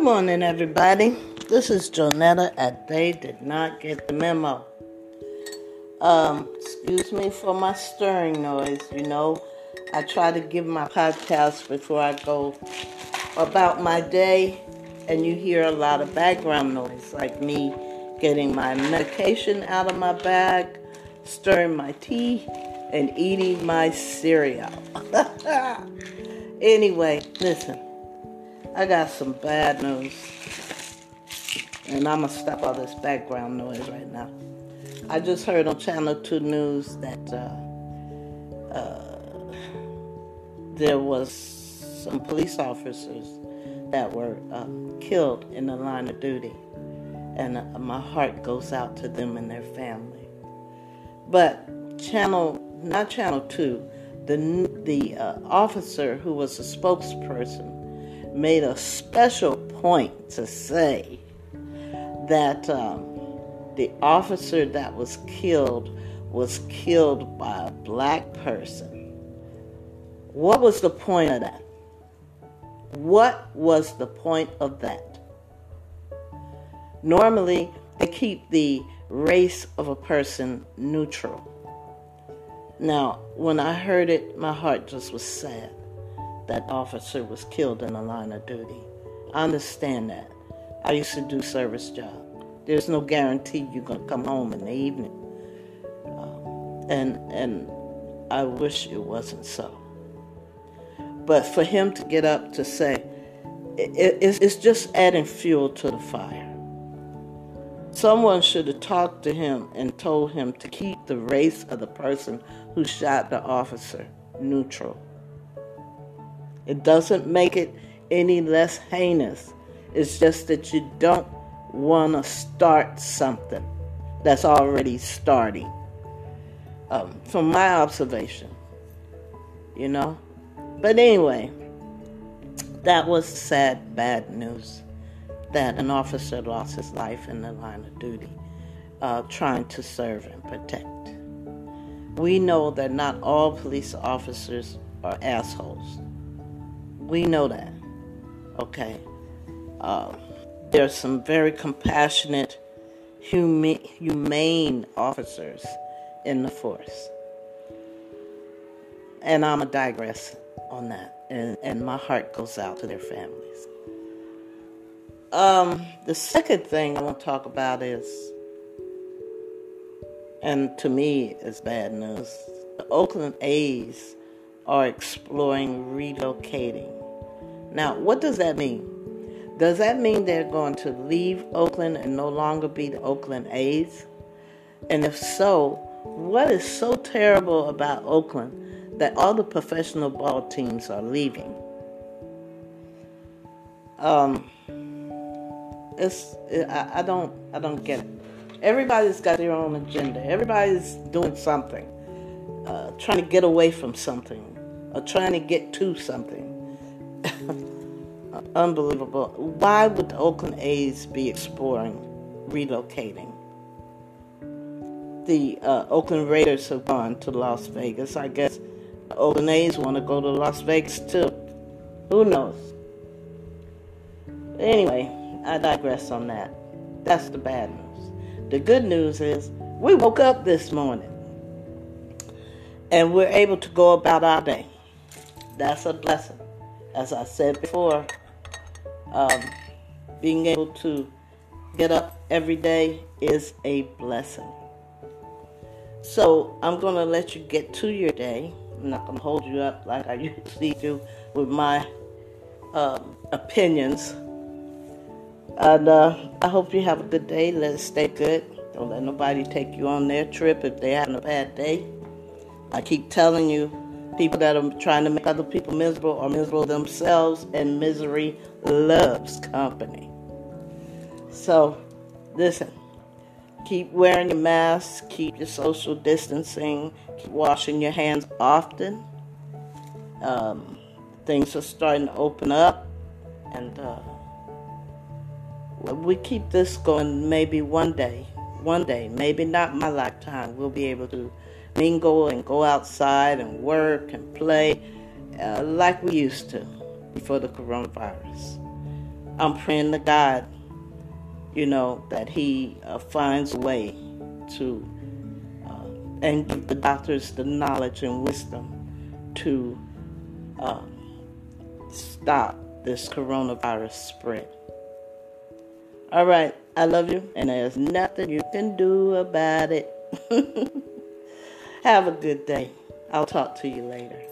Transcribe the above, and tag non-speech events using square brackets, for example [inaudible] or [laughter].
Good morning, everybody. This is Jonetta at They Did Not Get the Memo. Um, excuse me for my stirring noise. You know, I try to give my podcast before I go about my day, and you hear a lot of background noise, like me getting my medication out of my bag, stirring my tea, and eating my cereal. [laughs] anyway, listen. I got some bad news. And I'm going to stop all this background noise right now. I just heard on Channel 2 News that uh, uh, there was some police officers that were uh, killed in the line of duty. And uh, my heart goes out to them and their family. But Channel, not Channel 2, the, the uh, officer who was a spokesperson made a special point to say that um, the officer that was killed was killed by a black person. What was the point of that? What was the point of that? Normally, they keep the race of a person neutral. Now, when I heard it, my heart just was sad that officer was killed in the line of duty. I understand that. I used to do service job. There's no guarantee you're gonna come home in the evening, um, and and I wish it wasn't so. But for him to get up to say, it, it's just adding fuel to the fire. Someone should have talked to him and told him to keep the race of the person who shot the officer neutral. It doesn't make it any less heinous. It's just that you don't want to start something that's already starting. Um, from my observation, you know. But anyway, that was sad, bad news that an officer lost his life in the line of duty, uh, trying to serve and protect. We know that not all police officers are assholes. We know that. Okay. Uh, there are some very compassionate, humi- humane officers in the force. And I'm a digress on that. And, and my heart goes out to their families. Um, the second thing I want to talk about is, and to me is bad news, the Oakland A's are exploring relocating now, what does that mean? Does that mean they're going to leave Oakland and no longer be the Oakland A's? And if so, what is so terrible about Oakland that all the professional ball teams are leaving? Um, it's I, I don't I don't get it. Everybody's got their own agenda. Everybody's doing something, uh, trying to get away from something, or trying to get to something. [laughs] Unbelievable. Why would the Oakland A's be exploring relocating? The uh, Oakland Raiders have gone to Las Vegas. I guess the Oakland A's want to go to Las Vegas too. Who knows? Anyway, I digress on that. That's the bad news. The good news is we woke up this morning and we're able to go about our day. That's a blessing as I said before, um, being able to get up every day is a blessing. So I'm going to let you get to your day. I'm not going to hold you up like I [laughs] usually do with my um, opinions. And uh, I hope you have a good day. Let's stay good. Don't let nobody take you on their trip if they're having a bad day. I keep telling you, people that are trying to make other people miserable are miserable themselves, and misery loves company. So, listen, keep wearing your mask, keep your social distancing, keep washing your hands often. Um, things are starting to open up, and uh, we keep this going. Maybe one day, one day, maybe not my lifetime, we'll be able to mingle and go outside and work and play uh, like we used to before the coronavirus. I'm praying to God, you know, that He uh, finds a way to uh, and give the doctors the knowledge and wisdom to uh, stop this coronavirus spread. All right, I love you, and there's nothing you can do about it. [laughs] Have a good day. I'll talk to you later.